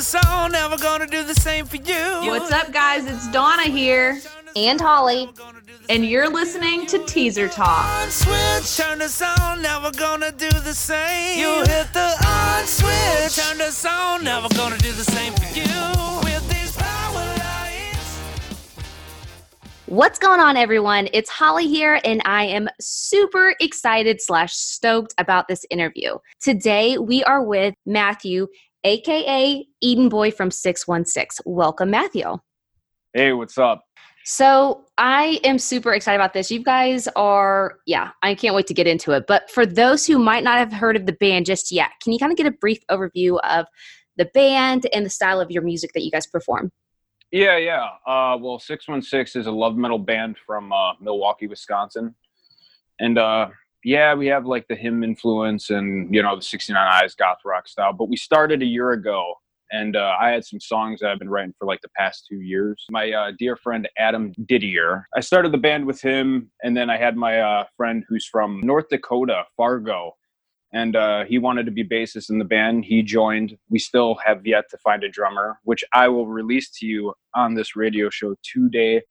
the song, never gonna do the same for you. What's up, guys? It's Donna here, and Holly. and you're listening to Teaser Talk. On switch, turn the song, never gonna do the same. You hit the on switch, turn the song, never gonna do the same for you. With these power lights. What's going on, everyone? It's Holly here, and I am super excited slash stoked about this interview. Today, we are with Matthew, aka Eden Boy from 616. Welcome, Matthew. Hey, what's up? So, I am super excited about this. You guys are, yeah, I can't wait to get into it. But for those who might not have heard of the band just yet, can you kind of get a brief overview of the band and the style of your music that you guys perform? Yeah, yeah. Uh, well, 616 is a love metal band from uh, Milwaukee, Wisconsin. And uh, yeah, we have like the HIM influence and, you know, the 69 Eyes goth rock style. But we started a year ago and uh, I had some songs that I've been writing for like the past two years. My uh, dear friend Adam Didier, I started the band with him, and then I had my uh, friend who's from North Dakota, Fargo, and uh, he wanted to be bassist in the band. He joined. We still have yet to find a drummer, which I will release to you on this radio show today.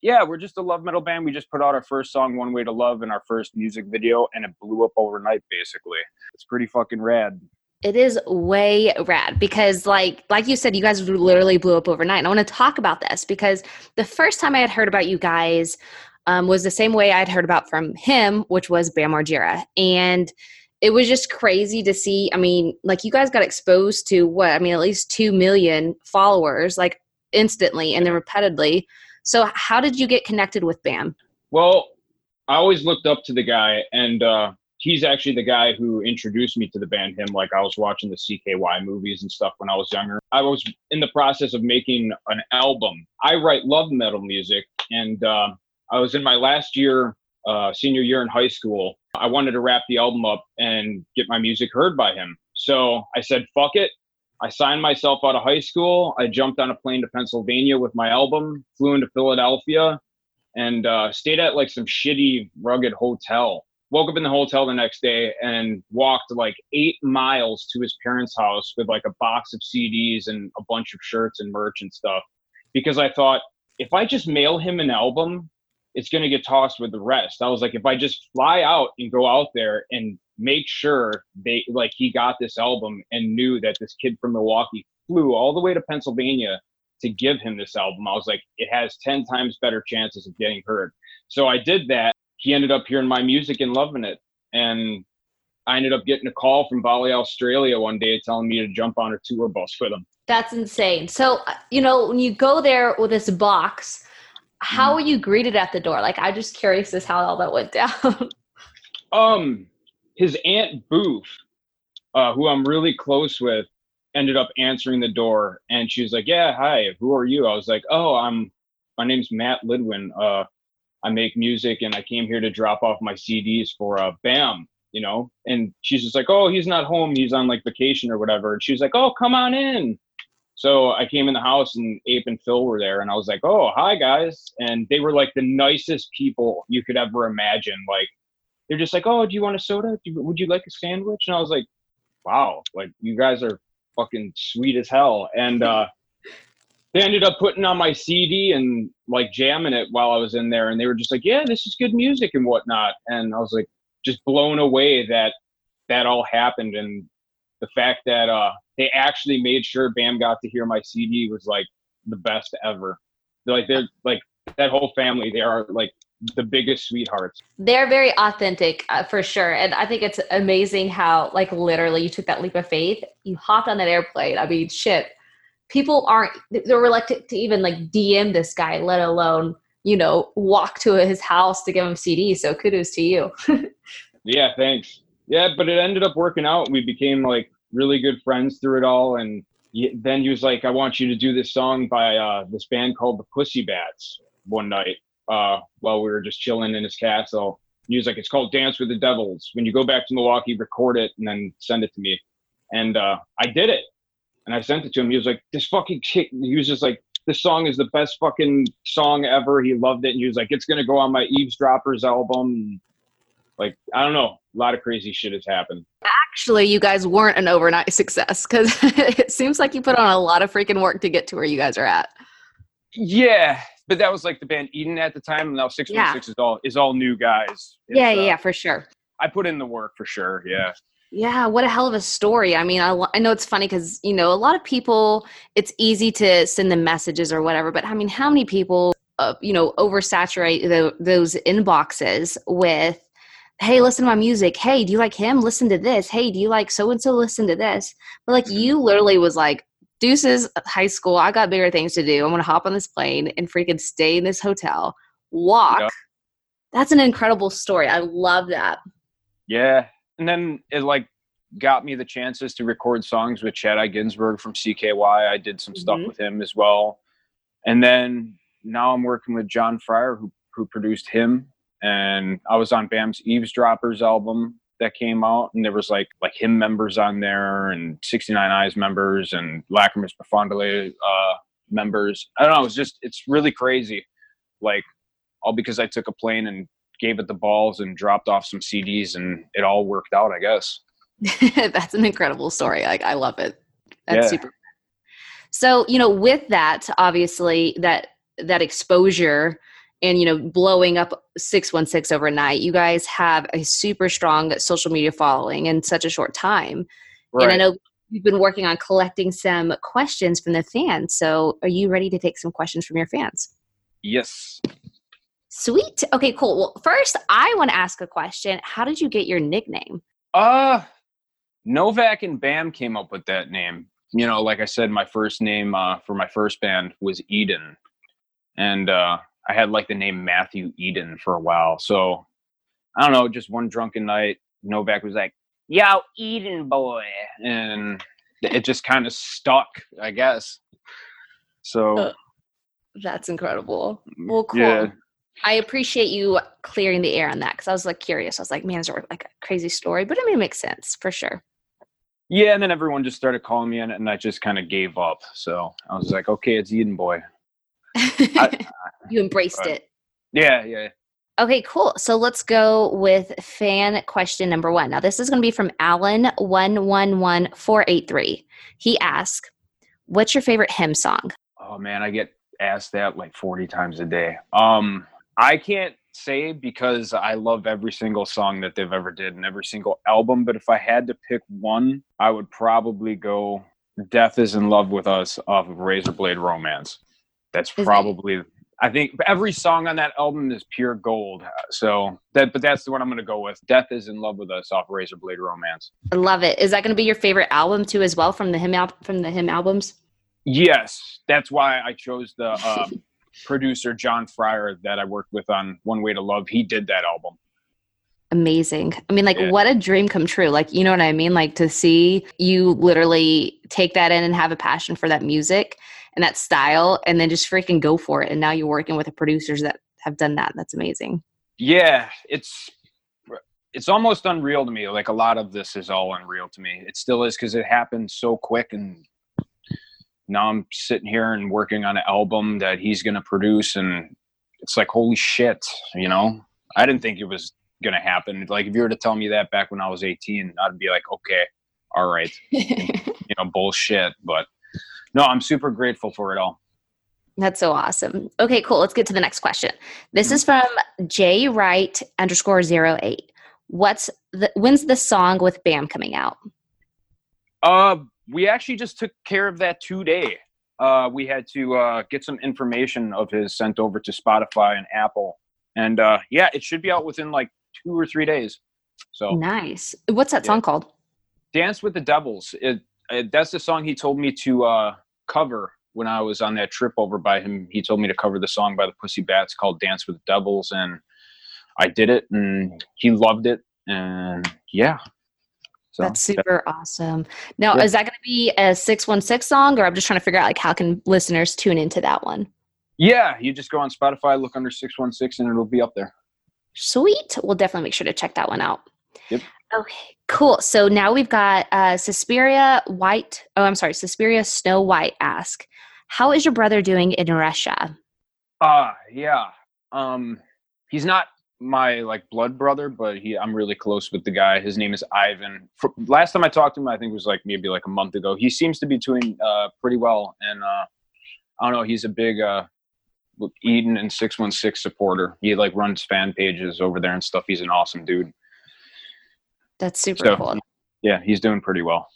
Yeah, we're just a love metal band. We just put out our first song, One Way to Love, in our first music video, and it blew up overnight, basically. It's pretty fucking rad. It is way rad because like like you said you guys literally blew up overnight. And I want to talk about this because the first time I had heard about you guys um, was the same way I'd heard about from him, which was Bam Margera. And it was just crazy to see. I mean, like you guys got exposed to what? I mean, at least 2 million followers like instantly and then repeatedly. So how did you get connected with Bam? Well, I always looked up to the guy, and uh, he's actually the guy who introduced me to the band. Him, like I was watching the CKY movies and stuff when I was younger. I was in the process of making an album. I write love metal music, and uh, I was in my last year, uh, senior year in high school. I wanted to wrap the album up and get my music heard by him. So I said, "Fuck it." I signed myself out of high school. I jumped on a plane to Pennsylvania with my album, flew into Philadelphia, and uh, stayed at like some shitty, rugged hotel. Woke up in the hotel the next day and walked like eight miles to his parents' house with like a box of CDs and a bunch of shirts and merch and stuff. Because I thought, if I just mail him an album, it's going to get tossed with the rest. I was like, if I just fly out and go out there and make sure they like he got this album and knew that this kid from Milwaukee flew all the way to Pennsylvania to give him this album, I was like, it has 10 times better chances of getting heard. So I did that. He ended up hearing my music and loving it. And I ended up getting a call from Bali, Australia one day telling me to jump on a tour bus with him. That's insane. So, you know, when you go there with this box, how were you greeted at the door? Like, I'm just curious as how all that went down. Um, his aunt Booth, uh, who I'm really close with, ended up answering the door, and she was like, "Yeah, hi. Who are you?" I was like, "Oh, I'm. My name's Matt Lidwin. Uh, I make music, and I came here to drop off my CDs for uh, Bam." You know, and she's just like, "Oh, he's not home. He's on like vacation or whatever." And she's like, "Oh, come on in." So I came in the house and Ape and Phil were there, and I was like, "Oh, hi guys!" And they were like the nicest people you could ever imagine. Like they're just like, "Oh, do you want a soda? You, would you like a sandwich?" And I was like, "Wow, like you guys are fucking sweet as hell." And uh, they ended up putting on my CD and like jamming it while I was in there, and they were just like, "Yeah, this is good music and whatnot." And I was like, just blown away that that all happened, and the fact that uh, they actually made sure Bam got to hear my CD was like the best ever. Like they're like that whole family. They are like the biggest sweethearts. They're very authentic uh, for sure. And I think it's amazing how, like, literally you took that leap of faith. You hopped on that airplane. I mean, shit. People aren't, they're reluctant to even like DM this guy, let alone, you know, walk to his house to give him CD. So kudos to you. Yeah, thanks. Yeah, but it ended up working out. We became like really good friends through it all. And then he was like, I want you to do this song by uh, this band called the Pussy Bats one night uh, while we were just chilling in his castle. He was like, it's called Dance with the Devils. When you go back to Milwaukee, record it and then send it to me. And uh, I did it. And I sent it to him. He was like, this fucking kid. He was just like, this song is the best fucking song ever. He loved it. And he was like, it's going to go on my Eavesdroppers album. Like I don't know, a lot of crazy shit has happened. Actually, you guys weren't an overnight success because it seems like you put on a lot of freaking work to get to where you guys are at. Yeah, but that was like the band Eden at the time. and Now six one six is all is all new guys. It's, yeah, uh, yeah, for sure. I put in the work for sure. Yeah. Yeah, what a hell of a story. I mean, I, I know it's funny because, you know, a lot of people, it's easy to send them messages or whatever, but I mean, how many people, uh, you know, oversaturate the, those inboxes with, hey, listen to my music. Hey, do you like him? Listen to this. Hey, do you like so and so? Listen to this. But like, you literally was like, deuces, high school, I got bigger things to do. I'm to hop on this plane and freaking stay in this hotel, walk. Yep. That's an incredible story. I love that. Yeah. And then it like got me the chances to record songs with Chad I. Ginsburg from CKY. I did some stuff Mhm. with him as well. And then now I'm working with John Fryer, who who produced him. And I was on Bam's Eavesdroppers album that came out, and there was like like him members on there, and 69 Eyes members, and Lacrimas Profundere uh, members. I don't know. It's just it's really crazy. Like all because I took a plane and gave it the balls and dropped off some CDs, and it all worked out. I guess. That's an incredible story. Like I love it. That's Yeah. super. So, you know, with that, obviously that that exposure and you know blowing up 616 overnight you guys have a super strong social media following in such a short time. And i know you've been working on collecting some questions from the fans so are you ready to take some questions from your fans? Yes. sweet. Okay cool. Well first i want to ask a question. How did you get your nickname? Uh Novak and Bam came up with that name. You know, like I said, my first name uh, for my first band was Eden, and uh, I had like the name Matthew Eden for a while. So I don't know, just one drunken night, Novak was like, "Yo, Eden boy," and it just kind of stuck, I guess. So Uh, that's incredible well cool yeah, I appreciate you clearing the air on that because I was like curious. I was like, man, is there like a crazy story? But I mean, it makes sense for sure. yeah, and then everyone just started calling me in, and I just kind of gave up. So I was like, "Okay, it's Eden boy." you embraced it. Yeah, yeah. Okay, cool. So let's go with fan question number one. Now, this is going to be from Alan111483. He asked, What's your favorite HIM song? Oh man, I get asked that like 40 times a day. Um I can't say because I love every single song that they've ever did and every single album, but if I had to pick one, I would probably go Death is in Love with Us off of Razorblade Romance. That's it? probably I think every song on that album is pure gold. So that but that's the one I'm going to go with. Death is in Love with Us off Razor Blade Romance. I love it. Is that going to be your favorite album too, as well, from the HIM al- from the HIM albums? Yes, that's why I chose the uh, producer John Fryer that I worked with on One Way to Love. He did that album. amazing. I mean, like, Yeah. what a dream come true. Like, you know what I mean? Like, to see you literally take that in and have a passion for that music and that style, and then just freaking go for it. And now you're working with the producers that have done that. That's amazing. Yeah, it's it's almost unreal to me. Like a lot of this is all unreal to me. It still is because it happened so quick, and now I'm sitting here and working on an album that he's going to produce, and it's like holy shit, you know. I didn't think it was going to happen. Like if you were to tell me that back when I was 18, I'd be like, okay, all right, you know, bullshit. But no, I'm super grateful for it all. That's so awesome. Okay, cool. Let's get to the next question. This is from J Wright underscore zero eight. What's the when's the song with Bam coming out? Uh, we actually just took care of that today. Uh, we had to uh, get some information of his sent over to Spotify and Apple, and uh, yeah, it should be out within like two or three days. So, Nice. What's that Yeah. song called? "Dance with the Devils." It, it that's the song he told me to uh, cover when I was on that trip over by him. He told me to cover the song by the Pussy Bats called "Dance with the Devils," and I did it, and he loved it, and yeah. So That's super awesome. Now, Yeah. is that going to be a 616 song or I'm just trying to figure out like how can listeners tune into that one? yeah, you just go on Spotify, look under six one six, and it'll be up there. Sweet. We'll definitely make sure to check that one out. Yep. Okay, cool. So now we've got uh Suspiria White. Oh, I'm sorry, Suspiria Snow White ask, How is your brother doing in Russia? Uh yeah. Um he's not my like blood brother, but he I'm really close with the guy. His name is Ivan. For, last time I talked to him, I think it was like maybe like a month ago. He seems to be doing uh, pretty well, and uh, I don't know. He's a big uh, Eden and six one six supporter. He like runs fan pages over there and stuff. He's an awesome dude. That's super So- cool. Yeah, he's doing pretty well.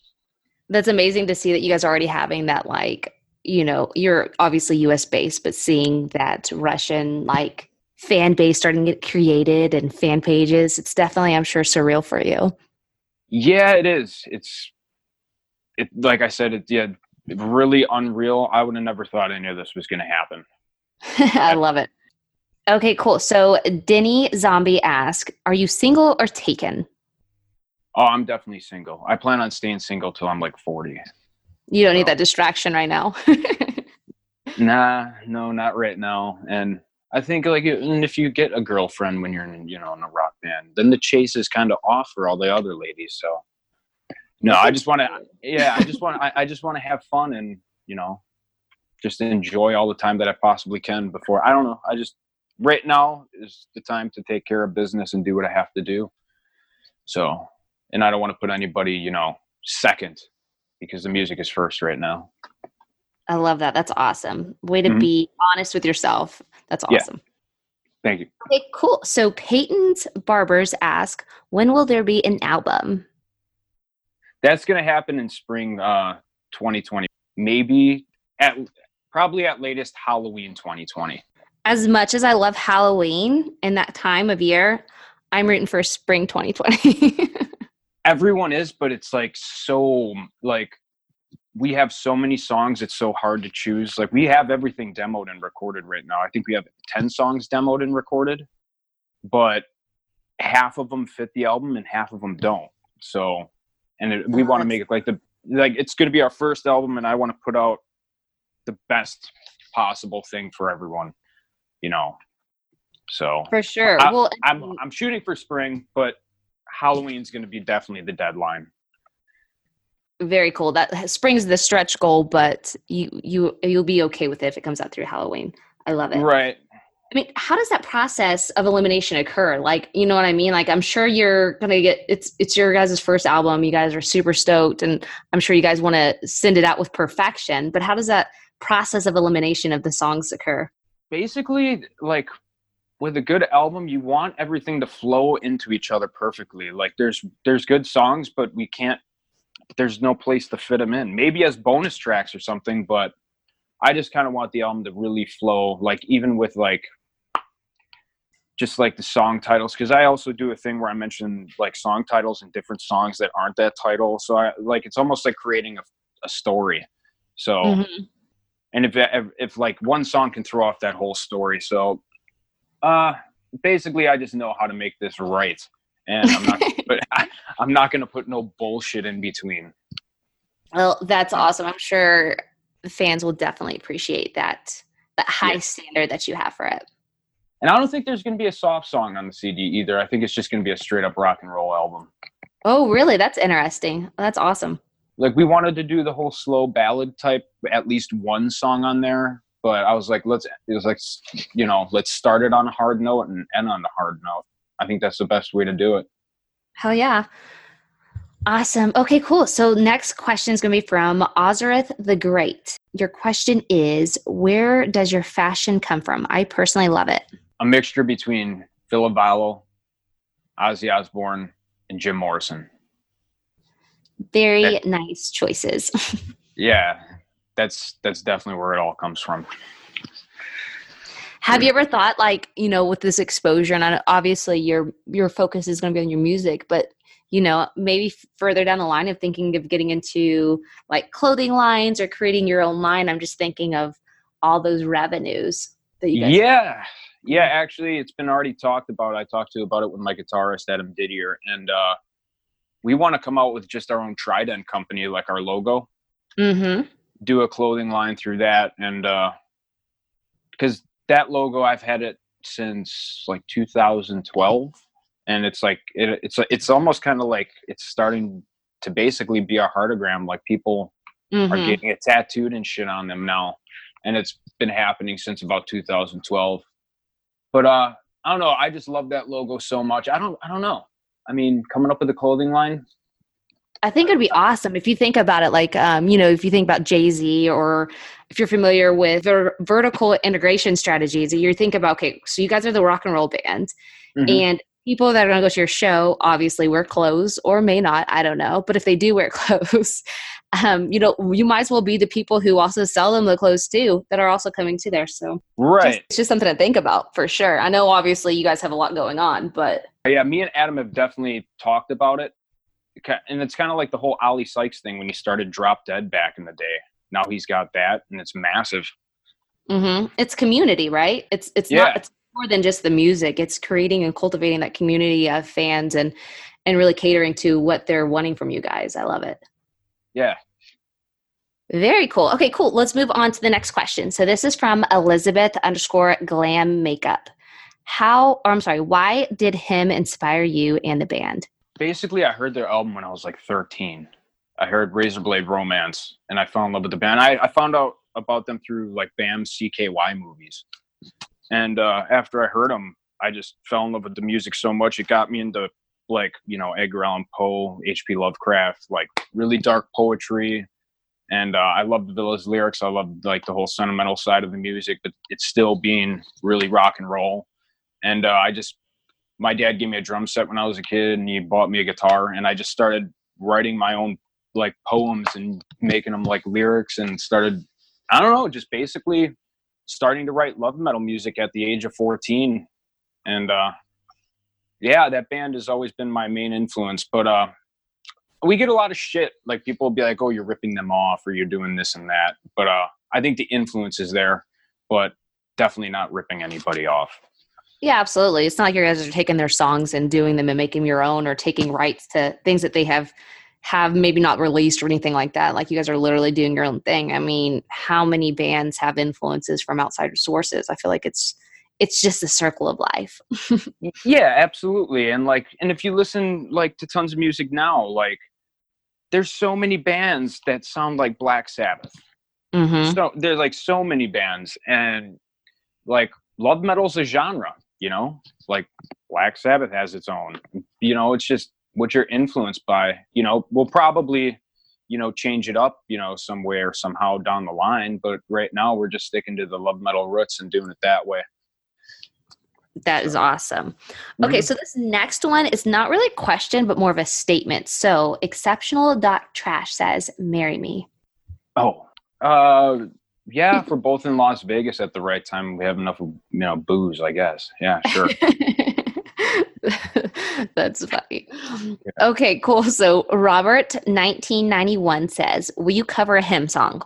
That's amazing to see that you guys are already having that like, you know, you're obviously US based, but seeing that Russian like fan base starting to get created and fan pages, it's definitely I'm sure surreal for you. Yeah, it is. It's it like I said, it yeah, really unreal. I would have never thought any of this was gonna happen. I love it. Okay, cool. So Denny Zombie asked, Are you single or taken? Oh, I'm definitely single. I plan on staying single till I'm like 40. You don't need that distraction right now. Nah, no, not right now. And I think like and if you get a girlfriend when you're in, you know, in a rock band, then the chase is kind of off for all the other ladies. So no, I just want to, yeah, I just want, I, I just want to have fun and you know, just enjoy all the time that I possibly can before. I don't know. I just right now is the time to take care of business and do what I have to do. So, and I don't want to put anybody, you know, second because the music is first right now. I love that. That's awesome. Way to Mhm. be honest with yourself. That's Yeah. awesome. Thank you. Okay, cool. So Peyton's Barbers ask, when will there be an album? That's going to happen in spring uh 2020. Maybe at probably at latest Halloween 2020. As much as I love Halloween and that time of year, I'm rooting for spring 2020. Everyone is, but it's like so like we have so many songs it's so hard to choose. Like we have everything demoed and recorded right now. I think we have 10 songs demoed and recorded, but half of them fit the album and half of them don't. So and it, we want to make it like the like it's going to be our first album and I want to put out the best possible thing for everyone, you know. So for sure. I- well, I'm I'm shooting for spring, but Halloween's going to be definitely the deadline. very cool. That spring's the stretch goal, but you you you'll be okay with it if it comes out through Halloween. I love it. Right. I mean, how does that process of elimination occur? Like, you know what I mean? Like, I'm sure you're gonna get it's it's your guys' first album. You guys are super stoked, and I'm sure you guys want to send it out with perfection. But how does that process of elimination of the songs occur? Basically, like with a good album, you want everything to flow into each other perfectly. Like there's there's good songs, but we can't. There's no place to fit them in. Maybe as bonus tracks or something, but I just kind of want the album to really flow. Like even with like just like the song titles because i also do a thing where i mention like song titles and different songs that aren't that title so i like it's almost like creating a, a story so Mhm. and if if like one song can throw off that whole story so uh basically i just know how to make this right and i'm not but I, i'm not gonna put no bullshit in between Well, that's awesome. I'm sure the fans will definitely appreciate that that high Yeah. standard that you have for it. and i don't think there's gonna be a soft song on the cd either i think it's just gonna be a straight up rock and roll album Oh, really? That's interesting. That's awesome. like we wanted to do the whole slow ballad type at least one song on there but i was like let's it was like you know let's start it on a hard note and end on a hard note i think that's the best way to do it Hell yeah. Awesome. Okay, cool. So next question is going to be from Ozareth the Great. Your question is, where does your fashion come from? I personally love it. a mixture between Ville Valo, Ozzy Osbourne, and Jim Morrison. Very That- nice choices. Yeah, that's that's definitely where it all comes from. Have you ever thought like, you know, with this exposure and obviously your your focus is going to be on your music, but you know, maybe further down the line of thinking of getting into like clothing lines or creating your own line, I'm just thinking of all those revenues that you guys Yeah, yeah. Actually, it's been already talked about. I talked to about it with my guitarist Adam Didier, and uh, we want to come out with just our own Trident company, like our logo. Mhm. Do a clothing line through that and uh because that logo i've had it since like 2012 and it's like it, it's it's almost kind of like it's starting to basically be a heartagram like people are Mhm. getting it tattooed and shit on them now and it's been happening since about 2012 but uh I don't know. I just love that logo so much. I don't. I don't know. I mean, coming up with a clothing line. I think it'd be awesome if you think about it like, um, you know, if you think about Jay Z or if you're familiar with ver- vertical integration strategies, you think about, okay, so you guys are the rock and roll band, Mhm. and people that are going to go to your show obviously wear clothes or may not, I don't know, but if they do wear clothes, um, you know, you might as well be the people who also sell them the clothes too that are also coming to there. So just- right. it's just something to think about for sure. I know obviously you guys have a lot going on, but Yeah, me and Adam have definitely talked about it. And it's kind of like the whole Oli Sykes thing when he started Drop Dead back in the day. Now he's got that, and it's massive. hmm It's community, right? It's it's Yeah. not it's more than just the music. It's creating and cultivating that community of fans and and really catering to what they're wanting from you guys. I love it. Yeah. Very cool. Okay, cool. Let's move on to the next question. So this is from Elizabeth underscore glam makeup. How or I'm sorry, why did him inspire you and the band? Basically, I heard their album when I was like 13. I heard Razorblade Romance, and I fell in love with the band. I, I found out about them through like BAM CKY movies. And uh, after I heard them, I just fell in love with the music so much. It got me into like, you know, Edgar Allan Poe, H.P. Lovecraft, like really dark poetry. And uh, I loved Ville's lyrics. I loved like the whole sentimental side of the music, but it's still being really rock and roll. And uh, I just, my dad gave me a drum set when I was a kid, and he bought me a guitar, and I just started writing my own like poems and making them like lyrics, and started, I don't know, just basically starting to write love metal music at the age of 14 and uh yeah that band has always been my main influence but uh we get a lot of shit. Like people will be like oh you're ripping them off or you're doing this and that. But uh i think the influence is there but definitely not ripping anybody off Yeah, absolutely. It's not like you guys are taking their songs and doing them and making your own or taking rights to things that they have have maybe not released or anything like that. Like you guys are literally doing your own thing. I mean, how many bands have influences from outside sources? I feel like it's it's just a circle of life. yeah absolutely and like and if you listen like to tons of music now like there's so many bands that sound like black sabbath Mm-hmm. so there's like so many bands and like love metal's a genre you know like black sabbath has its own you know it's just what you're influenced by you know we'll probably you know change it up you know somewhere somehow down the line but right now we're just sticking to the love metal roots and doing it that way That is awesome. Okay, so this next one is not really a question, but more of a statement. So exceptional dot trash says, "Marry me." oh uh yeah for both in las vegas at the right time we have enough you know booze i guess yeah sure That's funny. Okay, cool. So Robert, 1991 says, "Will you cover a HIM song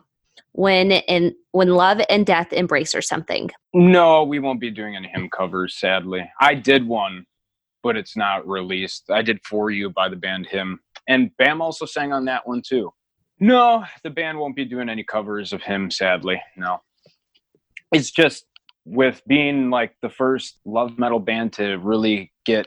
when in when love and death embrace or something?" No, we won't be doing any HIM covers, sadly. I did one, but it's not released. I did For You by the band Him. And Bam also sang on that one too. No, the band won't be doing any covers of him, sadly. No. It's just with being like the first love metal band to really get,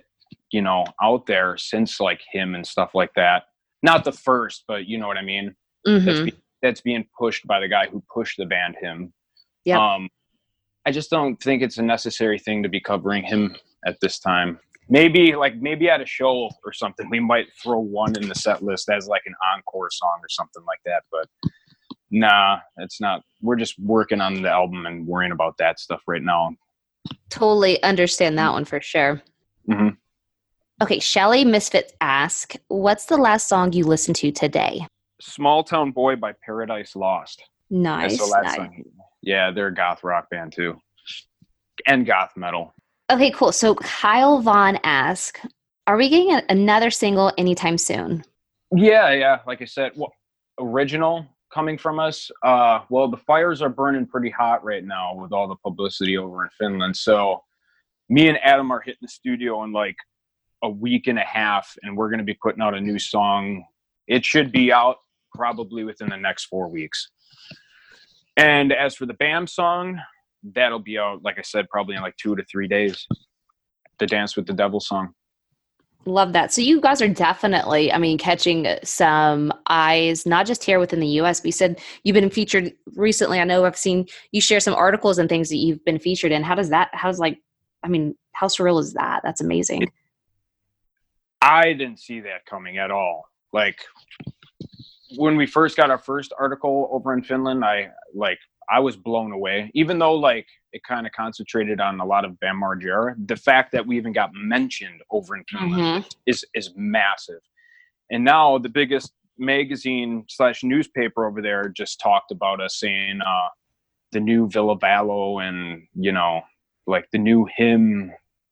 you know, out there since like him and stuff like that. Not the first, but you know what I mean? That's, Mhm. be- that's being pushed by the guy who pushed the band him. Yeah. Um, I just don't think it's a necessary thing to be covering him at this time. Maybe like maybe at a show or something, we might throw one in the set list as like an encore song or something like that. But nah, it's not. We're just working on the album and worrying about that stuff right now. Totally understand that one for sure. Mhm. Okay, Shelly misfit ask, "What's the last song you listened to today?" Small Town Boy by Paradise Lost. Nice. That's the last nice. song. Yeah, they're a goth rock band too, and goth metal. Okay, cool. So Kyle Vaughn asks, "Are we getting another single anytime soon?" Yeah, yeah. Like I said, well, original coming from us. Uh, well, the fires are burning pretty hot right now with all the publicity over in Finland. So, me and Adam are hitting the studio in like a week and a half, and we're going to be putting out a new song. It should be out probably within the next four weeks. And as for the BAM song, that'll be out, like I said, probably in like two to three days. The Dance with the Devil song. Love that. So you guys are definitely, I mean, catching some eyes, not just here within the U.S. But you said you've been featured recently. I know I've seen you share some articles and things that you've been featured in. How does that? How's like I mean, how surreal is that? That's amazing. I didn't see that coming at all. Like when we first got our first article over in Finland, I like I was blown away. Even though like it kind of concentrated on a lot of Bam Margera, the fact that we even got mentioned over in Finland Mhm. is is massive. And now the biggest magazine slash newspaper over there just talked about us saying uh, the new Ville Valo and you know like the new HIM.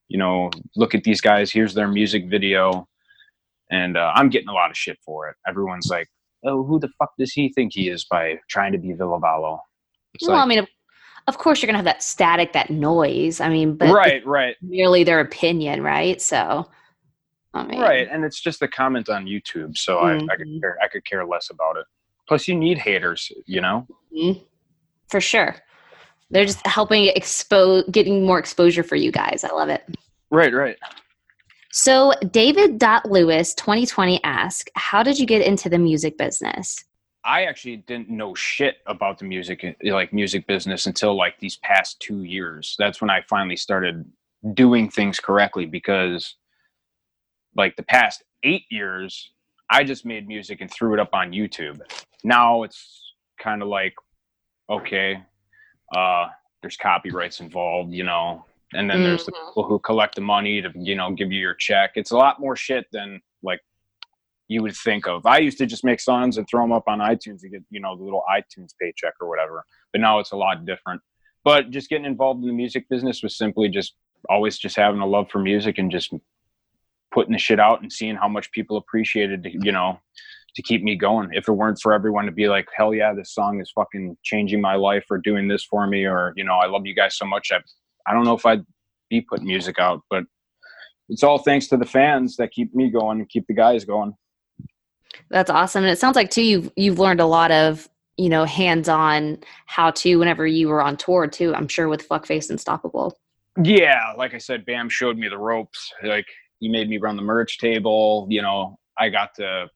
You know, look at these guys. Here's their music video, and uh, I'm getting a lot of shit for it. Everyone's like, "Oh, who the fuck does he think he is by trying to be Ville Valo?" It's well, I mean, of, course, you're gonna have that static, that noise. I mean, but right, right. merely their opinion, right? So, I mean, Right, and it's just a comment on YouTube, so I, I could Mhm. care, I could care less about it. Plus, you need haters, you know. Mhm. for sure. They're just helping expose, getting more exposure for you guys. I love it. Right, right. So, David Lewis 2020 asks, How did you get into the music business? I actually didn't know shit about the music, like music business, until like these past two years. That's when I finally started doing things correctly because, like the past eight years, I just made music and threw it up on YouTube. Now it's kind of like, okay, uh, there's copyrights involved, you know, and then there's the Mhm. people who collect the money to, you know, give you your check. It's a lot more shit than like you would think of. I used to just make songs and throw them up on iTunes to get, you know, the little iTunes paycheck or whatever. But now it's a lot different. But just getting involved in the music business was simply just always just having a love for music and just putting the shit out and seeing how much people appreciated, you know, to keep me going. If it weren't for everyone to be like, hell yeah, this song is fucking changing my life or doing this for me or, you know, I love you guys so much. I, I don't know if I'd be putting music out, but it's all thanks to the fans that keep me going and keep the guys going. That's awesome. And it sounds like too you've you've learned a lot of, you know, hands-on how to whenever you were on tour too, I'm sure with Fuckface Unstoppable. Yeah, like I said, Bam showed me the ropes. Like he made me run the merch table. You know, I got to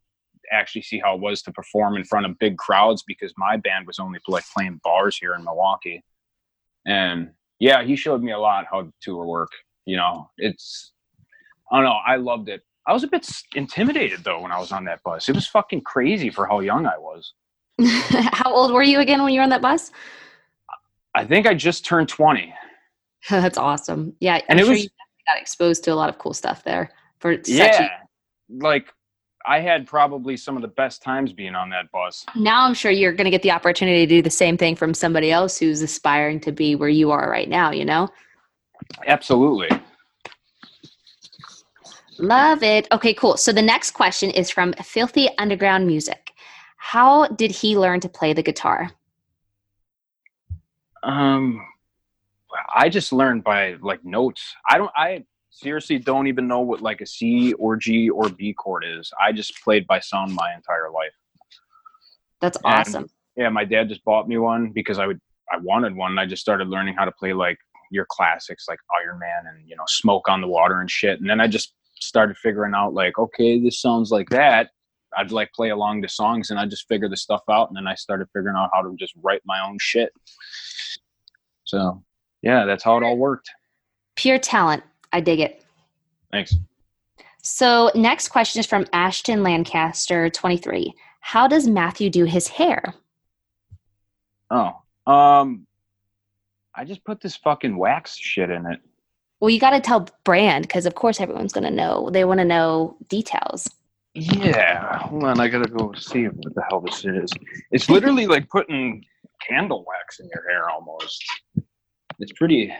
actually see how it was to perform in front of big crowds because my band was only like playing bars here in Milwaukee. And yeah, he showed me a lot how to tour work. You know, it's I don't know, I loved it. I was a bit intimidated though when I was on that bus. It was fucking crazy for how young I was. how old were you again when you were on that bus? I think I just turned 20. That's awesome. Yeah, And I'm it sure was- you got exposed to a lot of cool stuff there for such Yeah. a Like I had probably some of the best times being on that bus. now I'm sure you're going to get the opportunity to do the same thing from somebody else who's aspiring to be where you are right now, you know? Absolutely. Love it. Okay, cool. So the next question is from Filthy Underground Music. How did he learn to play the guitar? Um, I just learned by like notes. I don't. I seriously don't even know what like a C or G or B chord is. I just played by sound my entire life. That's And- awesome. Yeah, my dad just bought me one because I would. I wanted one. And I just started learning how to play like your classics like Iron Man and you know Smoke on the Water and shit. And then I just started figuring out like, okay, this sounds like that. I'd like play along the songs and I just figure the stuff out. And then I started figuring out how to just write my own shit. So yeah, that's how it all worked. Pure talent. I dig it. Thanks. So next question is from Ashton Lancaster, 23. How does Matthew do his hair? Oh, um, I just put this fucking wax shit in it. Well, you got to tell brand because, of course, everyone's going to know. They want to know details. Yeah, hold on. I gotta go see what the hell this is. It's literally like putting candle wax in your hair almost. It's pretty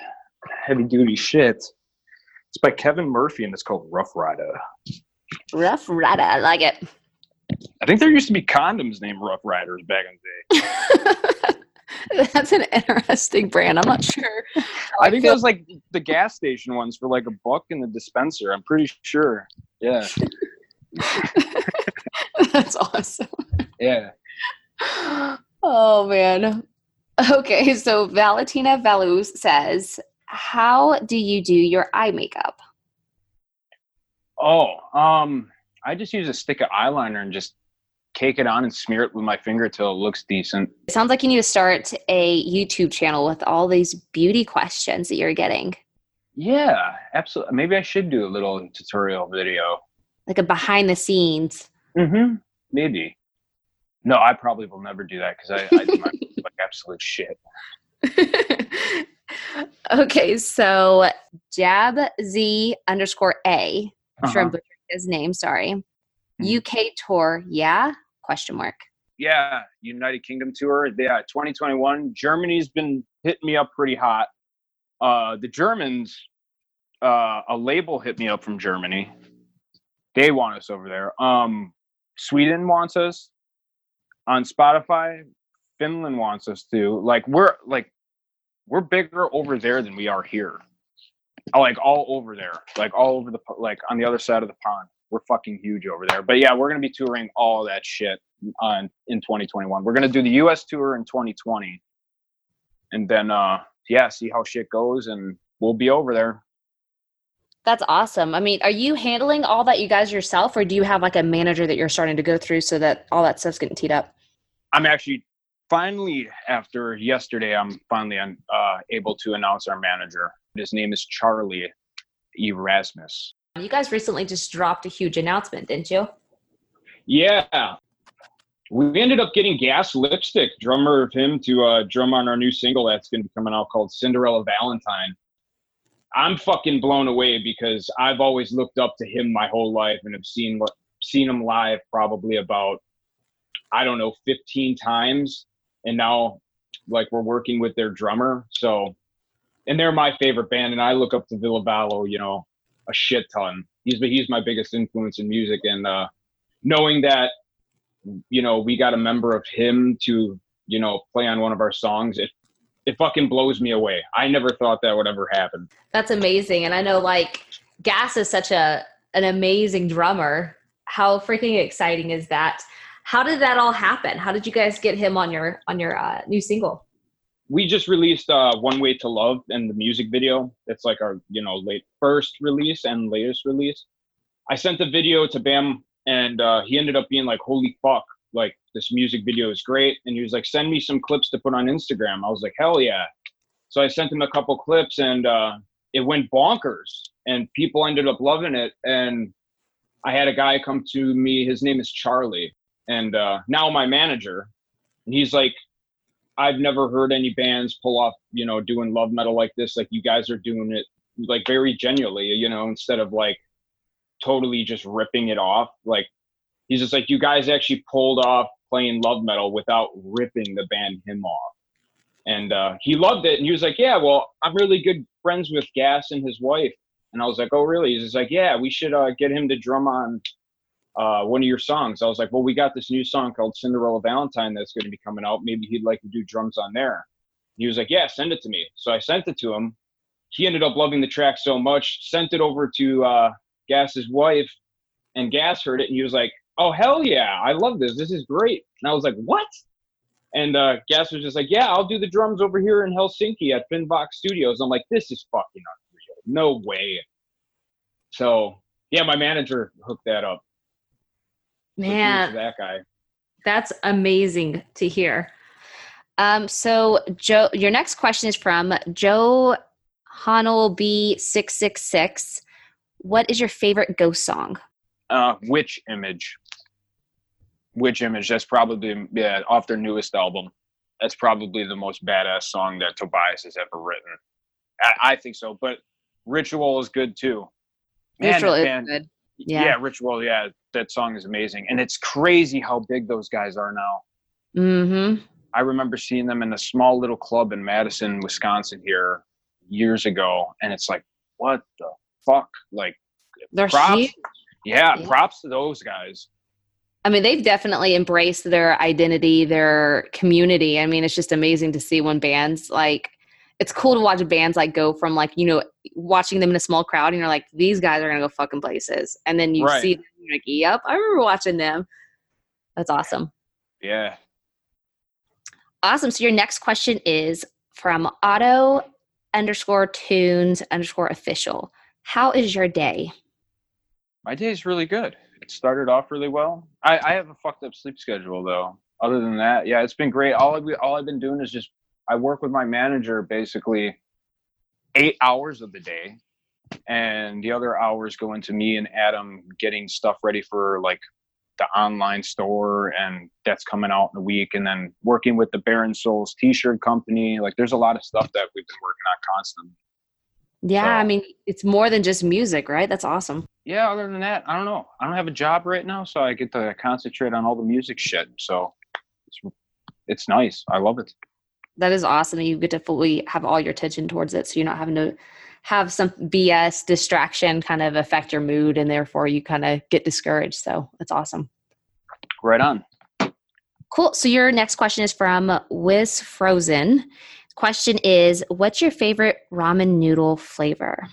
heavy duty shit. It's by Kevin Murphy and it's called Rough Rider. Rough Rider. I like it. I think there used to be condoms named Rough Riders back in the day. That's an interesting brand. I'm not sure. I think feel- those like the gas station ones for like a buck in the dispenser. I'm pretty sure. Yeah, That's awesome. yeah. Oh man. Okay, so Valentina Valus says, "How do you do your eye makeup?" Oh, um, I just use a stick of eyeliner and just cake it on and smear it with my finger till it looks decent. It sounds like you need to start a YouTube channel with all these beauty questions that you're getting. Yeah, absolutely. Maybe I should do a little tutorial video. Like a behind the scenes. Mm-hmm. Maybe. No, I probably will never do that because I, I do my like absolute shit. okay, so Jab Z underscore A. I'm sure I'm Uh-huh. butchering his name. Sorry. Mhm. UK tour, yeah? Question mark. Yeah, United Kingdom tour. Yeah, 2021. Germany's been hitting me up pretty hot. Uh, the Germans, uh, a label hit me up from Germany. They want us over there. Um, Sweden wants us on Spotify. Finland wants us to. Like we're like we're bigger over there than we are here. Like all over there, like all over the like on the other side of the pond. We're fucking huge over there. But yeah, we're gonna be touring all that shit on in 2021. We're gonna do the U.S. tour in 2020, and then uh yeah, see how shit goes, and we'll be over there. That's awesome. I mean, are you handling all that you guys yourself, or do you have like a manager that you're starting to go through so that all that stuff's getting teed up? I'm actually finally after yesterday, I'm finally uh, able to announce our manager. His name is Charlie Erasmus. You guys recently just dropped a huge announcement, didn't you? Yeah. We ended up getting Gas Lipstick, drummer of him, to uh, drum on our new single that's going to be coming out called Cinderella Valentine. I'm fucking blown away because I've always looked up to him my whole life and have seen seen him live probably about I don't know 15 times, and now like we're working with their drummer. So, and they're my favorite band, and I look up to Ville Valo, you know, a shit ton. He's he's my biggest influence in music, and uh, knowing that you know we got a member of him to you know play on one of our songs it it fucking blows me away i never thought that would ever happen That's amazing. And I know like Gas is such a an amazing drummer. How freaking exciting is that? How did that all happen? How did you guys get him on your on your uh, new single? We just released uh one way to love and the music video. It's like our you know late first release and latest release. I sent the video to bam and uh he ended up being like holy fuck like this music video is great. And he was like send me some clips to put on instagram. I was like hell yeah. So i sent him a couple clips and uh it went bonkers and people ended up loving it. And i had a guy come to me his name is charlie. And uh now my manager. And he's like I've never heard any bands pull off, you know, doing love metal like this. Like you guys are doing it like very genuinely, you know, instead of like totally just ripping it off. Like he's just like, you guys actually pulled off playing love metal without ripping the band him off. And uh, he loved it. And he was like, yeah, well, I'm really good friends with Gas and his wife. And I was like, oh, really? He's just like, yeah, we should uh, get him to drum on uh, one of your songs. I was like, well, we got this new song called Cinderella Valentine that's going to be coming out. Maybe he'd like to do drums on there. He was like, yeah, send it to me. So I sent it to him. He ended up loving the track so much, sent it over to uh, Gas's wife, and Gas heard it, and he was like, oh, hell yeah, I love this. This is great. And I was like, what? And uh, Gas was just like, yeah, I'll do the drums over here in Helsinki at Finnvox Studios. I'm like, this is fucking unreal. No way. So, yeah, my manager hooked that up. Man, that guy. that's amazing to hear. Um, so Joe, your next question is from Joe Honel B six six six. What is your favorite ghost song? Uh, which image? Witch Image? That's probably yeah off their newest album. That's probably the most badass song that Tobias has ever written. I, I think so, but Ritual is good too. Man, Ritual is good. yeah. Yeah. Ritual. Yeah, that song is amazing, and it's crazy how big those guys are now. Mm-hmm. I remember seeing them in a small little club in Madison, Wisconsin here years ago, and it's like, what the fuck? Like, They're props. Yeah, Yeah. props to those guys. I mean, they've definitely embraced their identity, their community. I mean, it's just amazing to see when bands like it's cool to watch bands like go from like, you know, watching them in a small crowd and you're like, these guys are gonna go fucking places. And then you Right. see like, Yep, I remember watching them. That's awesome. Yeah. Awesome. So your next question is from auto underscore tunes underscore official. How is your day? My day is really good. It started off really well. I, I have a fucked up sleep schedule though. Other than that, yeah, it's been great. All I've, all I've been doing is just I work with my manager basically eight hours of the day and the other hours go into me and adam getting stuff ready for like the online store and that's coming out in a week and then working with the Baron Souls t-shirt company like there's a lot of stuff that we've been working on constantly Yeah, So- I mean, it's more than just music, right? That's awesome. yeah other than that i don't know i don't have a job right now so i get to concentrate on all the music shit so it's, it's nice i love it That is awesome. You get to fully have all your attention towards it, so you're not having to have some BS distraction kind of affect your mood, and therefore you kind of get discouraged. So that's awesome. right on Cool. So your next question is from Wiz Frozen. Question is, what's your favorite ramen noodle flavor?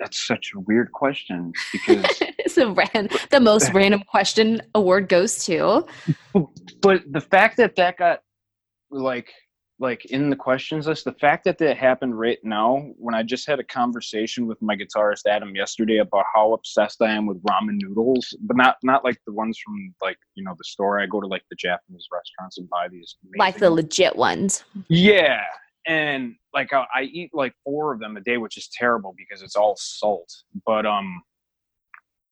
that's such a weird question because it's a ran- the most random question award goes to. but the fact that that got like like in the questions list the fact that that happened right now when i just had a conversation with my guitarist adam yesterday about how obsessed i am with ramen noodles but not not like the ones from like you know the store. I go to like the japanese restaurants and buy these Like the legit ones. yeah. And like I, I eat like four of them a day which is terrible because it's all salt. But um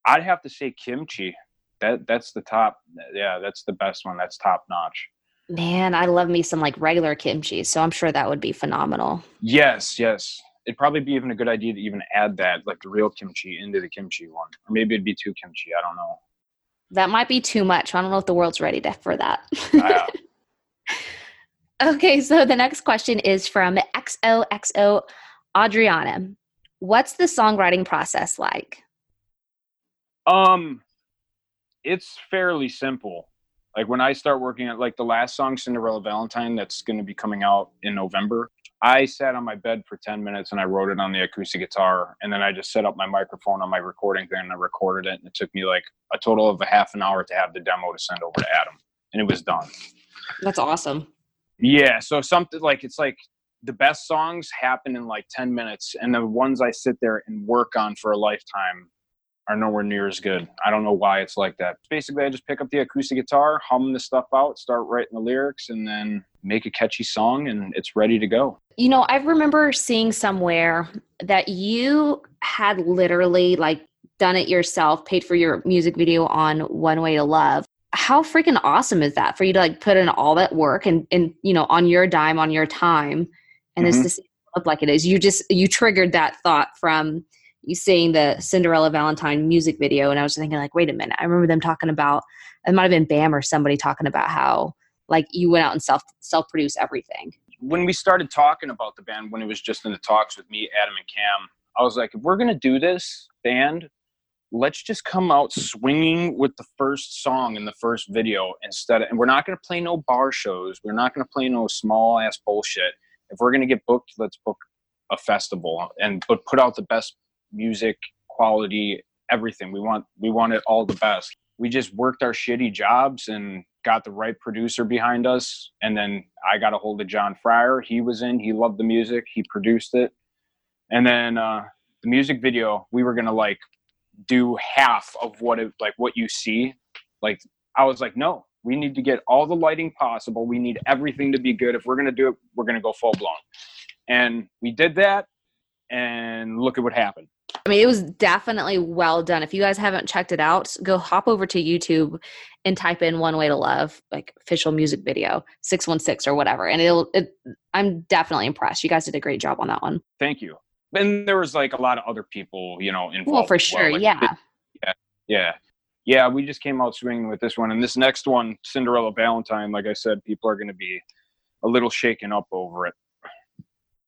i'd have to say kimchi. That that's the top yeah that's the best one. That's top notch Man, I love me some like regular kimchi, so I'm sure that would be phenomenal. Yes, yes. It'd probably be even a good idea to even add that, like the real kimchi, into the kimchi one. Or maybe it'd be too kimchi. I don't know. That might be too much. I don't know if the world's ready to, for that. Uh, okay, so the next question is from XOXO Adriana. What's the songwriting process like? um, it's fairly simple. Like when I start working at like the last song, Cinderella Valentine, that's going to be coming out in November. I sat on my bed for 10 minutes and I wrote it on the acoustic guitar. And then I just set up my microphone on my recording thing and I recorded it. And it took me like a total of a half an hour to have the demo to send over to Adam. And it was done. That's awesome. Yeah, so something like it's like the best songs happen in like 10 minutes and the ones I sit there and work on for a lifetime are nowhere near as good. I don't know why it's like that. Basically, I just pick up the acoustic guitar, hum the stuff out, start writing the lyrics and then make a catchy song and it's ready to go. You know, I remember seeing somewhere that you had literally like done it yourself, paid for your music video on One Way to Love. How freaking awesome is that for you to like put in all that work and and you know on your dime on your time and Mhm. it's just up like it is. You just you triggered that thought from you seeing the Cinderella Valentine music video and I was thinking like wait a minute. I remember them talking about it might have been Bam or somebody talking about how like you went out and self self produce everything. When we started talking about the band, when it was just in the talks with me, Adam, and Cam, I was like, if we're to do this band, let's just come out swinging with the first song in the first video instead of, and we're not to play no bar shows. We're not to play no small ass bullshit. If we're to get booked, let's book a festival and but put out the best music quality, everything. We want we want it all the best. We just worked our shitty jobs and got the right producer behind us. And then I got a hold of John Fryer. He was in, he loved the music, he produced it. And then uh the music video, we were gonna like do half of what it like what you see. Like I was like, no, we need to get all the lighting possible. We need everything to be good. If we're gonna do it, we're gonna go full blown. And we did that, and look at what happened. I mean, it was definitely well done. If you guys haven't checked it out, go hop over to YouTube and type in "One Way to Love" like official music video six one six or whatever, and it'll. It, I'm definitely impressed. You guys did a great job on that one. Thank you. And there was like a lot of other people, you know, involved. Well, for well. sure, Like, yeah. yeah yeah we just came out swinging with this one and this next one cinderella valentine like i said people are going to be a little shaken up over it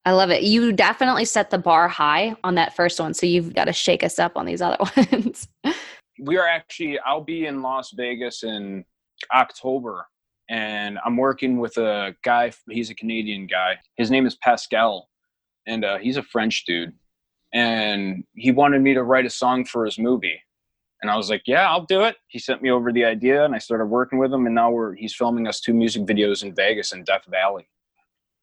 I love it. You definitely set the bar high on that first one, so you've got to shake us up on these other ones. we are actually i'll be in las vegas in october and i'm working with a guy he's a canadian guy. His name is pascal and uh, he's a french dude. And he wanted me to write a song for his movie. And i was like yeah i'll do it. He sent me over the idea and i started working with him and now we're he's filming us two music videos in vegas and death valley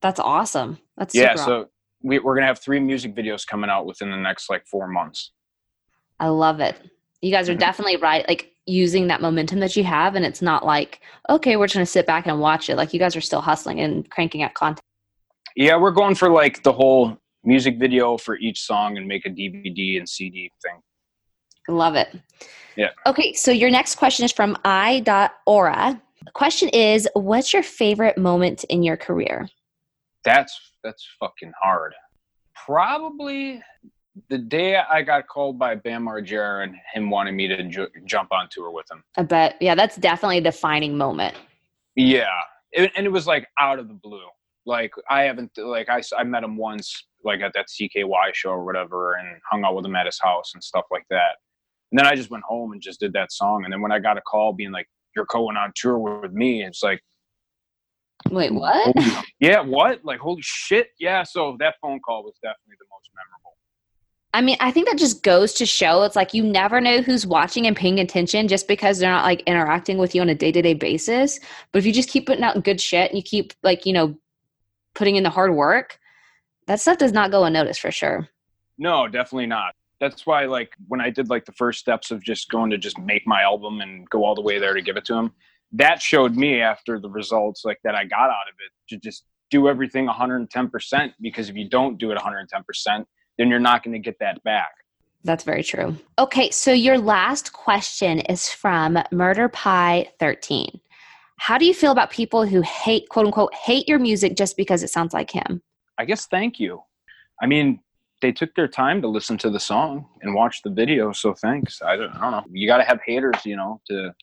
That's awesome. That's yeah so we, we're gonna have three music videos coming out within the next like four months I love it. You guys are Mhm. definitely right. Like using that momentum that you have, and it's not like, okay, we're just going to sit back and watch it. Like you guys are still hustling and cranking out content. yeah we're going for like the whole music video for each song and make a DVD and CD thing. Love it. Yeah. Okay, so your next question is from i.aura. The question is What's your favorite moment in your career? That's that's fucking hard. Probably the day I got called by Bam Margera and him wanting me to ju- jump on tour with him. I bet, yeah, that's definitely a defining moment. Yeah, it, and it was like out of the blue. Like I haven't like I, I met him once like at that CKY show or whatever and hung out with him at his house and stuff like that. And then I just went home and just did that song. And then when I got a call being like, "You're going on tour with me," it's like, Wait, what? yeah, what? Like holy shit, yeah. So that phone call was definitely the most memorable. I mean, I think that just goes to show it's like you never know who's watching and paying attention just because they're not like interacting with you on a day to day basis. But if you just keep putting out good shit and you keep like, you know, putting in the hard work, that stuff does not go unnoticed for sure. No, definitely not. That's why, like, when I did like the first steps of just going to just make my album and go all the way there to give it to him, that showed me after the results, like that I got out of it, to just do everything 110%. Because if you don't do it 110%, then you're not going to get that back. That's very true. Okay, so your last question is from Murder Pie 13. How do you feel about people who hate, quote unquote, hate your music just because it sounds like HIM? I guess thank you. I mean, they took their time to listen to the song and watch the video, so thanks. I don't, I don't know. You got to have haters, you know, to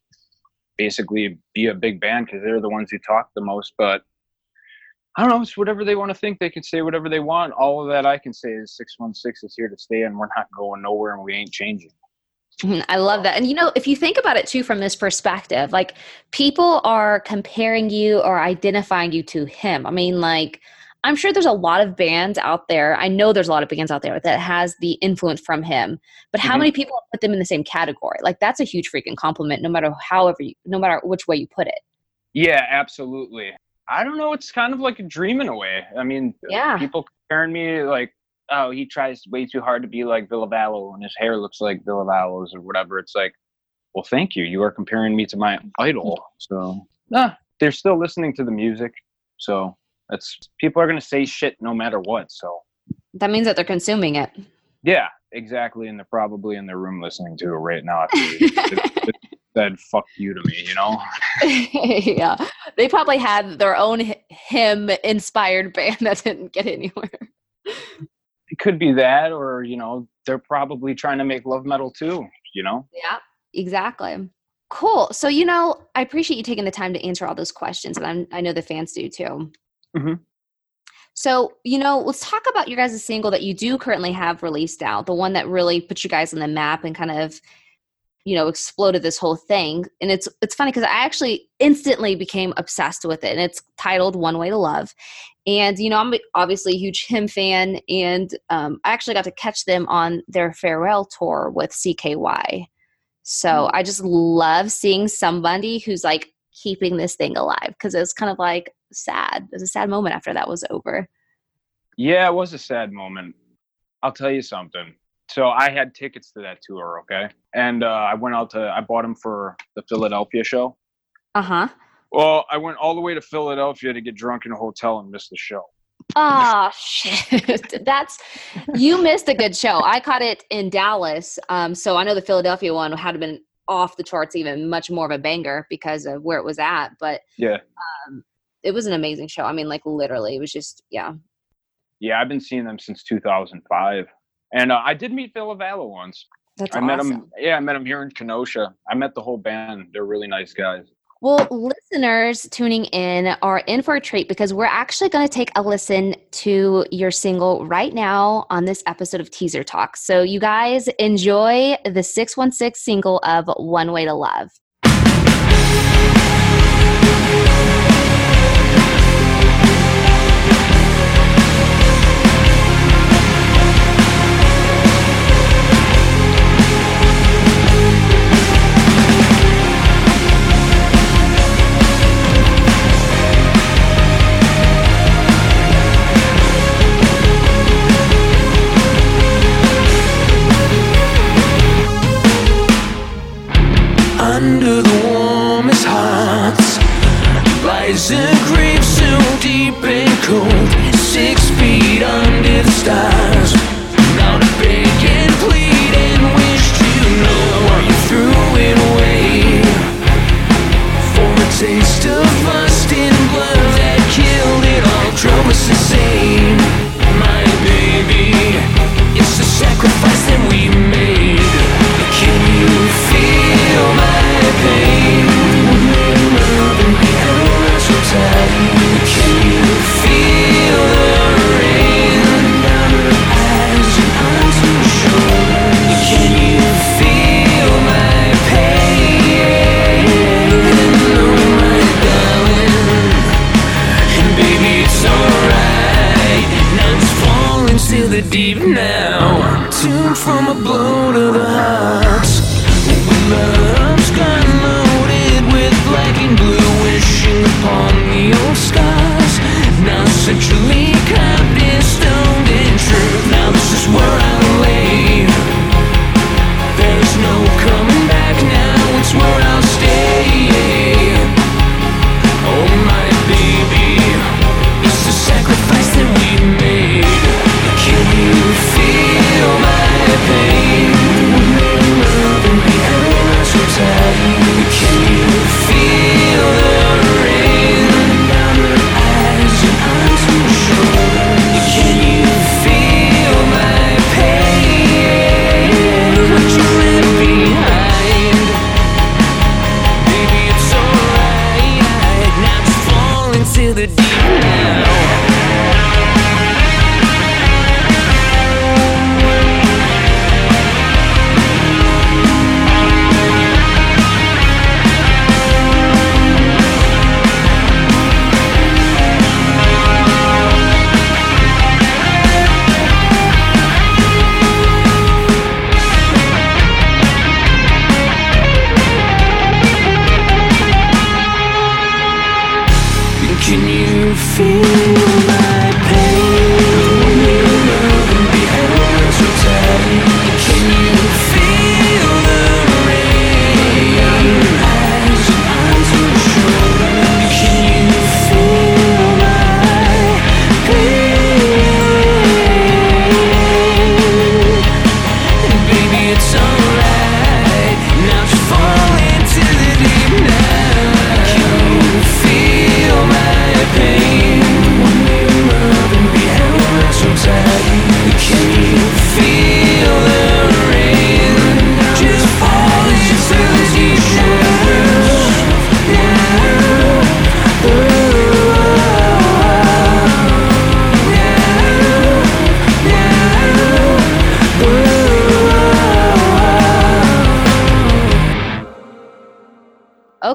basically be a big band because they're the ones who talk the most. But I don't know. It's whatever they want to think. They can say whatever they want. All of that I can say is 616 is here to stay, and we're not going nowhere, and we ain't changing. Mhm, I love that. And you know, if you think about it too from this perspective, like people are comparing you or identifying you to HIM. I mean, like I'm sure there's a lot of bands out there. I know there's a lot of bands out there that has the influence from HIM. But how Mhm. many people put them in the same category? Like that's a huge freaking compliment no matter however you, no matter which way you put it. Yeah, absolutely. I don't know. It's kind of like a dream in a way. I mean, Yeah. people comparing me like, oh, he tries way too hard to be like Ville Valo and his hair looks like Ville Valo's or whatever. It's like, well, thank you. You are comparing me to my idol. So, nah, they're still listening to the music. So, that's people are going to say shit no matter what. So, That means that they're consuming it. yeah, exactly. And they're probably in their room listening to it right now. After they just- just said, fuck you to me, you know? yeah. They probably had their own HIM inspired band that didn't get anywhere. it could be that or you know they're probably trying to make love metal too you know Yeah, exactly. Cool. So, you know, I appreciate you taking the time to answer all those questions, and I'm, I know the fans do too. Mhm. So, you know, let's talk about your guys' single that you do currently have released out, the one that really put you guys on the map and kind of, you know, exploded this whole thing. And it's it's funny because I actually instantly became obsessed with it, and it's titled "One Way to Love." And you know, I'm obviously a huge HIM fan, and um, I actually got to catch them on their farewell tour with CKY. So I just love seeing somebody who's like keeping this thing alive because it's kind of like sad. It was a sad moment after that was over. yeah it was a sad moment i'll tell you something so i had tickets to that tour okay and uh, i went out to i bought them for the philadelphia show Uh huh. well i went all the way to philadelphia to get drunk in a hotel and miss the show Oh shit! That's you missed a good show. I caught it in Dallas, um, so I know the Philadelphia one had been off the charts, even much more of a banger because of where it was at. But yeah it was an amazing show. I mean, like literally, it was just yeah. yeah i've been seeing them since 2005 and uh, i did meet Phil Ville Valo once That's i awesome. met him yeah i met him here in kenosha i met the whole band they're really nice guys Well, listeners tuning in are in for a treat because we're actually going to take a listen to your single right now on this episode of Teaser Talk. So, you guys enjoy the 616 single of One Way to Love.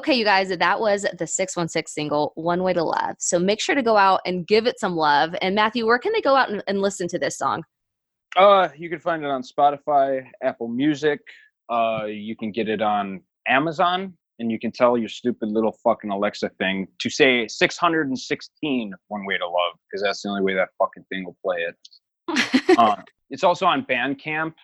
Okay, you guys, that was the 616 single, One Way to Love. So make sure to go out and give it some love. And Matthew, where can they go out and, and listen to this song? Uh, you can find it on Spotify, Apple Music. Uh, you can get it on Amazon, and you can tell your stupid little fucking Alexa thing to say 616 One Way to Love, because that's the only way that fucking thing will play it. uh, it's also on Bandcamp,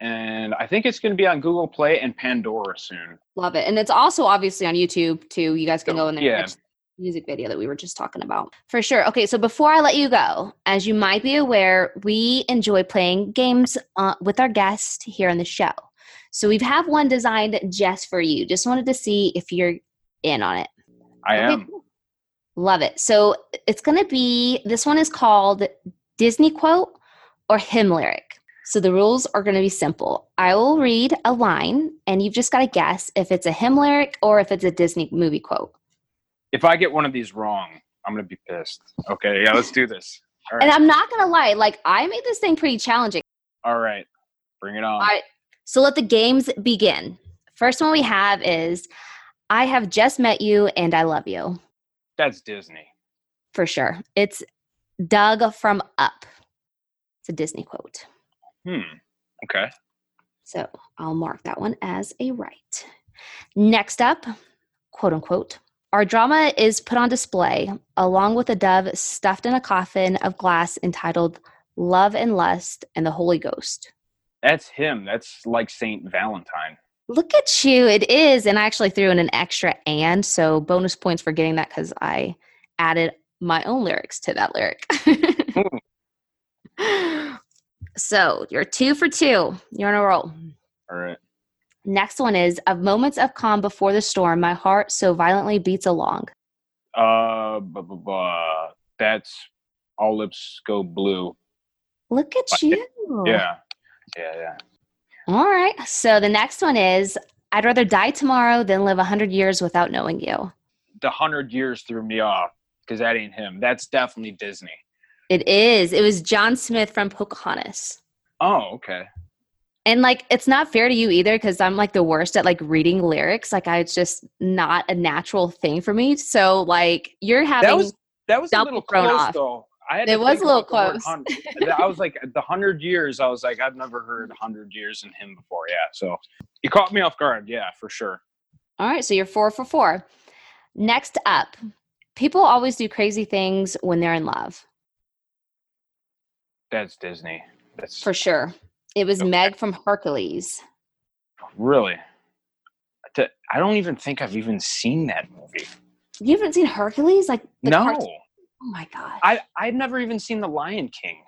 and I think it's going to be on Google Play and Pandora soon. Love it. And it's also obviously on YouTube too. You guys can go in there and Yeah. the music video that we were just talking about. For sure. Okay, so before I let you go, as you might be aware, we enjoy playing games uh, with our guests here on the show. So we have one designed just for you. Just wanted to see if you're in on it. I Okay, am. cool. Love it. So it's going to be this one is called Disney quote or HIM lyric. So the rules are going to be simple. I will read a line and you've just got to guess if it's a HIM lyric or if it's a Disney movie quote. If I get one of these wrong, I'm going to be pissed. Okay, yeah, let's do this. And. I'm not going to lie, like I made this thing pretty challenging. All right. Bring it on. All right. So let the games begin. First one we have is I have just met you and I love you. That's Disney. For sure. It's Dug from Up. It's a Disney quote. Hmm. Okay. So I'll mark that one as a right. Next up, quote unquote, our drama is put on display along with a dove stuffed in a coffin of glass entitled Love and Lust and the Holy Ghost. That's HIM. That's like Saint Valentine. Look at you. It is. And I actually threw in an extra and. So bonus points for getting that because I added my own lyrics to that lyric. so you're two for two. You're on a roll. All right. Next one is of moments of calm before the storm, my heart so violently beats along. Uh, bu- bu- bu- that's all lips go blue. Look at Like- you. Yeah, yeah, yeah. All right. So the next one is I'd rather die tomorrow than live a hundred years without knowing you. The hundred years threw me off because that ain't HIM. That's definitely Disney. It is. It was John Smith from Pocahontas. Oh, okay. And like it's not fair to you either because I'm like the worst at like reading lyrics. Like I it's just not a natural thing for me. So like you're having That was that was a little close off. though. I had It was a little about the word close. I was like the hundred years. I was like, I've never heard hundred years in HIM before. Yeah, so you caught me off guard. Yeah, for sure. All right, so you're four for four. Next up, people always do crazy things when they're in love. That's Disney. That's For sure. It was Okay. Meg from Hercules. really. I don't even think I've even seen that movie. You haven't seen Hercules? Like the no, cart- Oh my god. I I've never even seen The Lion King.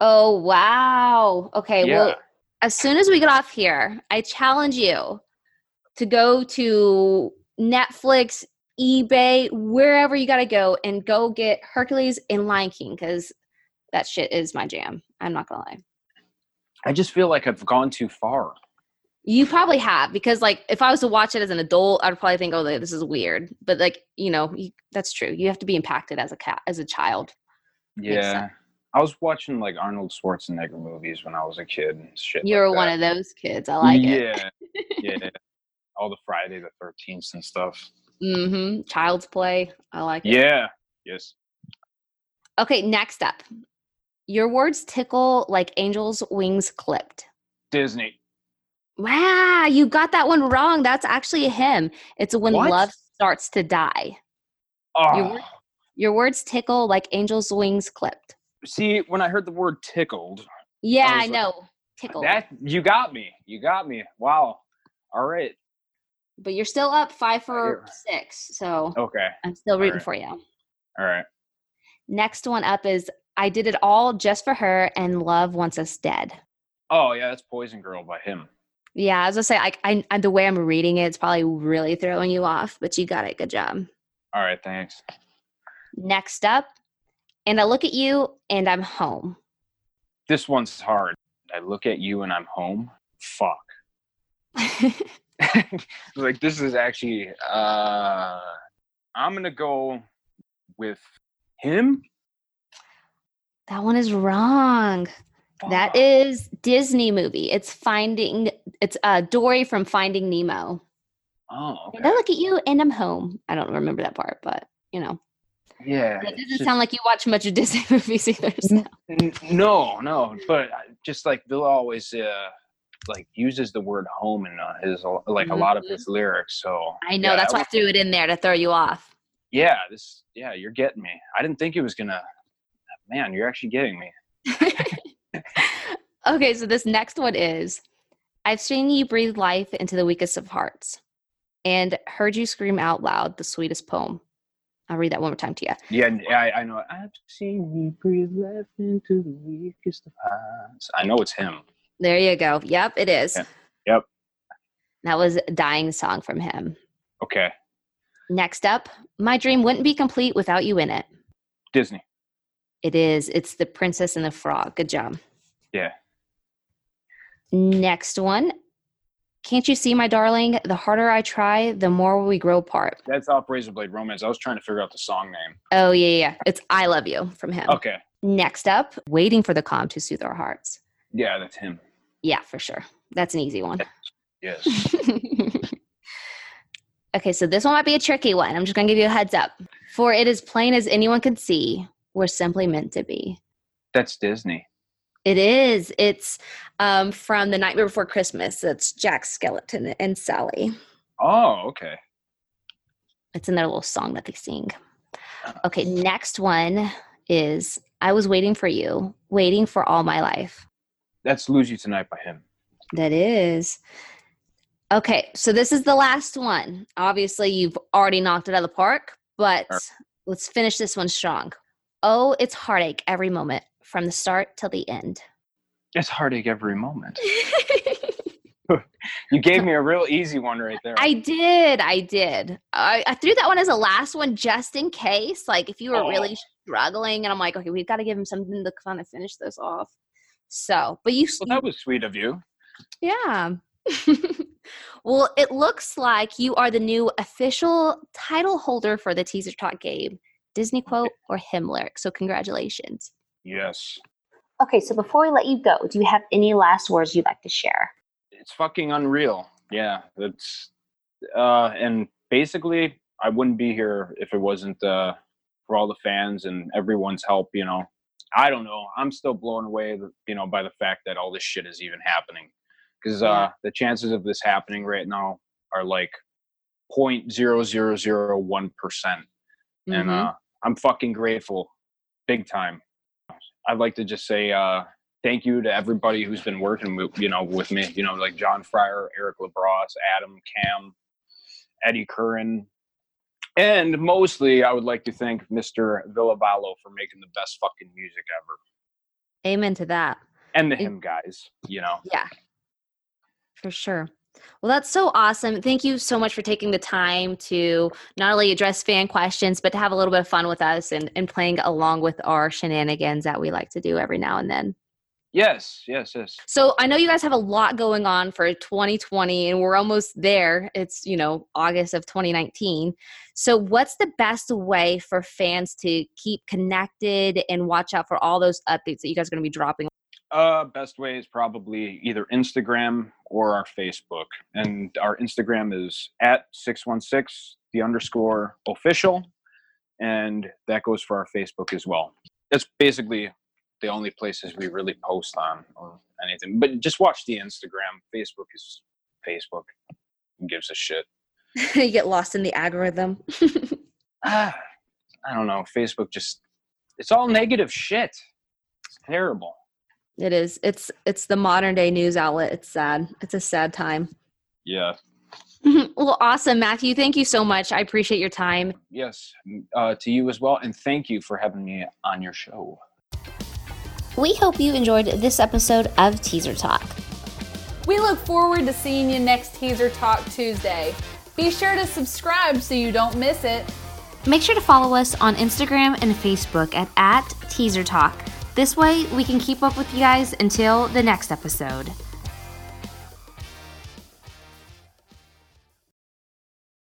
oh wow. Okay, yeah, well, as soon as we get off here, I challenge you to go to Netflix, eBay, wherever you got to go and go get Hercules and Lion King because that shit is my jam. I'm not gonna lie. I just feel like I've gone too far. You probably have because, like, if I was to watch it as an adult, I'd probably think, "Oh, this is weird." But like, you know, you, that's true. You have to be impacted as a cat, as a child. Yeah. I was watching like Arnold Schwarzenegger movies when I was a kid and shit. You're like one of those kids. I like it. yeah, yeah. All the Friday the Thirteenth and stuff. Mm-hmm. Child's play. I like it. Yeah. Yes. Okay, next up. Your words tickle like angels' wings clipped. Disney. Wow, you got that one wrong. That's actually HIM. It's when What? love starts to die. Oh, Your ah. Your words tickle like angels' wings clipped. see, when I heard the word tickled, Yeah, I I, was like, know. Tickle. that you got me. You got me. Wow. All right. but you're still up five for six. So Okay. I'm still rooting Alright. for you. All right. Next one up is I did it all just for her and love wants us dead. Oh yeah, that's Poison Girl by HIM. Yeah, as I was gonna say I, I, I the way I'm reading it, it's probably really throwing you off, but you got it. Good job. All right. Thanks. Next up, and I look at you and I'm home. This one's hard. I look at you and I'm home. Fuck. like this is actually uh I'm gonna go with HIM. That one is wrong. That Fuck. Disney movie. It's Finding. It's uh Dory from Finding Nemo. Oh, And I look at you and I'm home. I don't remember that part, but you know, Yeah. it doesn't just- sound like you watch much of Disney movies either. So. N- no, no, but just like Ville always uh like uses the word home in uh, his like a lot of his lyrics. So Mm-hmm. I know yeah, that's why I threw it in there to throw you off. yeah, this yeah, you're getting me. I didn't think it was gonna. Man, you're actually getting me. okay, so this next one is I've seen you breathe life into the weakest of hearts and heard you scream out loud the sweetest poem. I'll read that one more time to you. Yeah, I, I know. I've seen you breathe life into the weakest of hearts. I know it's HIM. There you go. Yep, it is. Yeah. Yep. That was a dying song from HIM. Okay, Next up, my dream wouldn't be complete without you in it. Disney. It is. It's the Princess and the Frog. Good job. Yeah. Next one. Can't you see, my darling? The harder I try, the more we grow apart. That's off Razor Blade Romance. I was trying to figure out the song name. Oh, yeah, yeah. It's I Love You from HIM. Okay. Next up, Waiting for the Calm to Soothe Our Hearts. Yeah, that's HIM. Yeah, for sure. That's an easy one. Yes. okay, so this one might be a tricky one. I'm just going to give you a heads up. For it is plain as anyone could see, we're simply meant to be. that's Disney. It is. It's um, from The Nightmare Before Christmas. It's Jack Skeleton and Sally. Oh, okay. It's in their little song that they sing. Okay, next one is I was waiting for you, waiting for all my life. That's Lose You Tonight by HIM. That is. Okay, so this is the last one. Obviously, you've already knocked it out of the park, but let's finish this one strong. Oh, it's heartache every moment from the start till the end? It's heartache every moment. You gave me a real easy one right there. I did. I did. I, I threw that one as a last one just in case. Like if you were Oh. really struggling, and I'm like, okay, we've got to give him something to kind of finish this off. So, but you, well, that was sweet of you. yeah. well, it looks like you are the new official title holder for the teaser talk game. Disney quote or HIM lyric. So congratulations. Yes. Okay, so before we let you go, do you have any last words you'd like to share? It's fucking unreal. Yeah. That's uh and basically I wouldn't be here if it wasn't uh for all the fans and everyone's help, you know. I don't know. I'm still blown away, you know, by the fact that all this shit is even happening. Because uh, the chances of this happening right now are like point zero zero zero one percent. and uh, I'm fucking grateful, big time. I'd like to just say uh, thank you to everybody who's been working with you know with me. You know, like John Fryer, Eric LaBrosse, Adam, Cam, Eddie Curran, and mostly I would like to thank Mr. Ville Valo for making the best fucking music ever, Amen to that. and the HIM guys. You know, Yeah, for sure. Well, that's so awesome. Thank you so much for taking the time to not only address fan questions, but to have a little bit of fun with us and, and playing along with our shenanigans that we like to do every now and then. yes, yes, yes. So I know you guys have a lot going on for 2020 and we're almost there. It's, you know, August of 2019. So what's the best way for fans to keep connected and watch out for all those updates that you guys are going to be dropping? Uh, best way is probably either Instagram or our Facebook. And our Instagram is at 616 the underscore official. And that goes for our Facebook as well. That's basically the only places we really post on or anything. But just watch the Instagram. Facebook is Facebook. Who gives a shit? you get lost in the algorithm. Ah, I don't know. Facebook just, it's all negative shit. It's terrible. It is. It's it's the modern day news outlet. It's sad. It's a sad time. Yeah. well, awesome, Matthew. Thank you so much. I appreciate your time. Yes. Uh, to you as well. And thank you for having me on your show. We hope you enjoyed this episode of Teaser Talk. We look forward to seeing you next Teaser Talk Tuesday. Be sure to subscribe so you don't miss it. Make sure to follow us on Instagram and Facebook at, at Teaser Talk. This way, we can keep up with you guys until the next episode.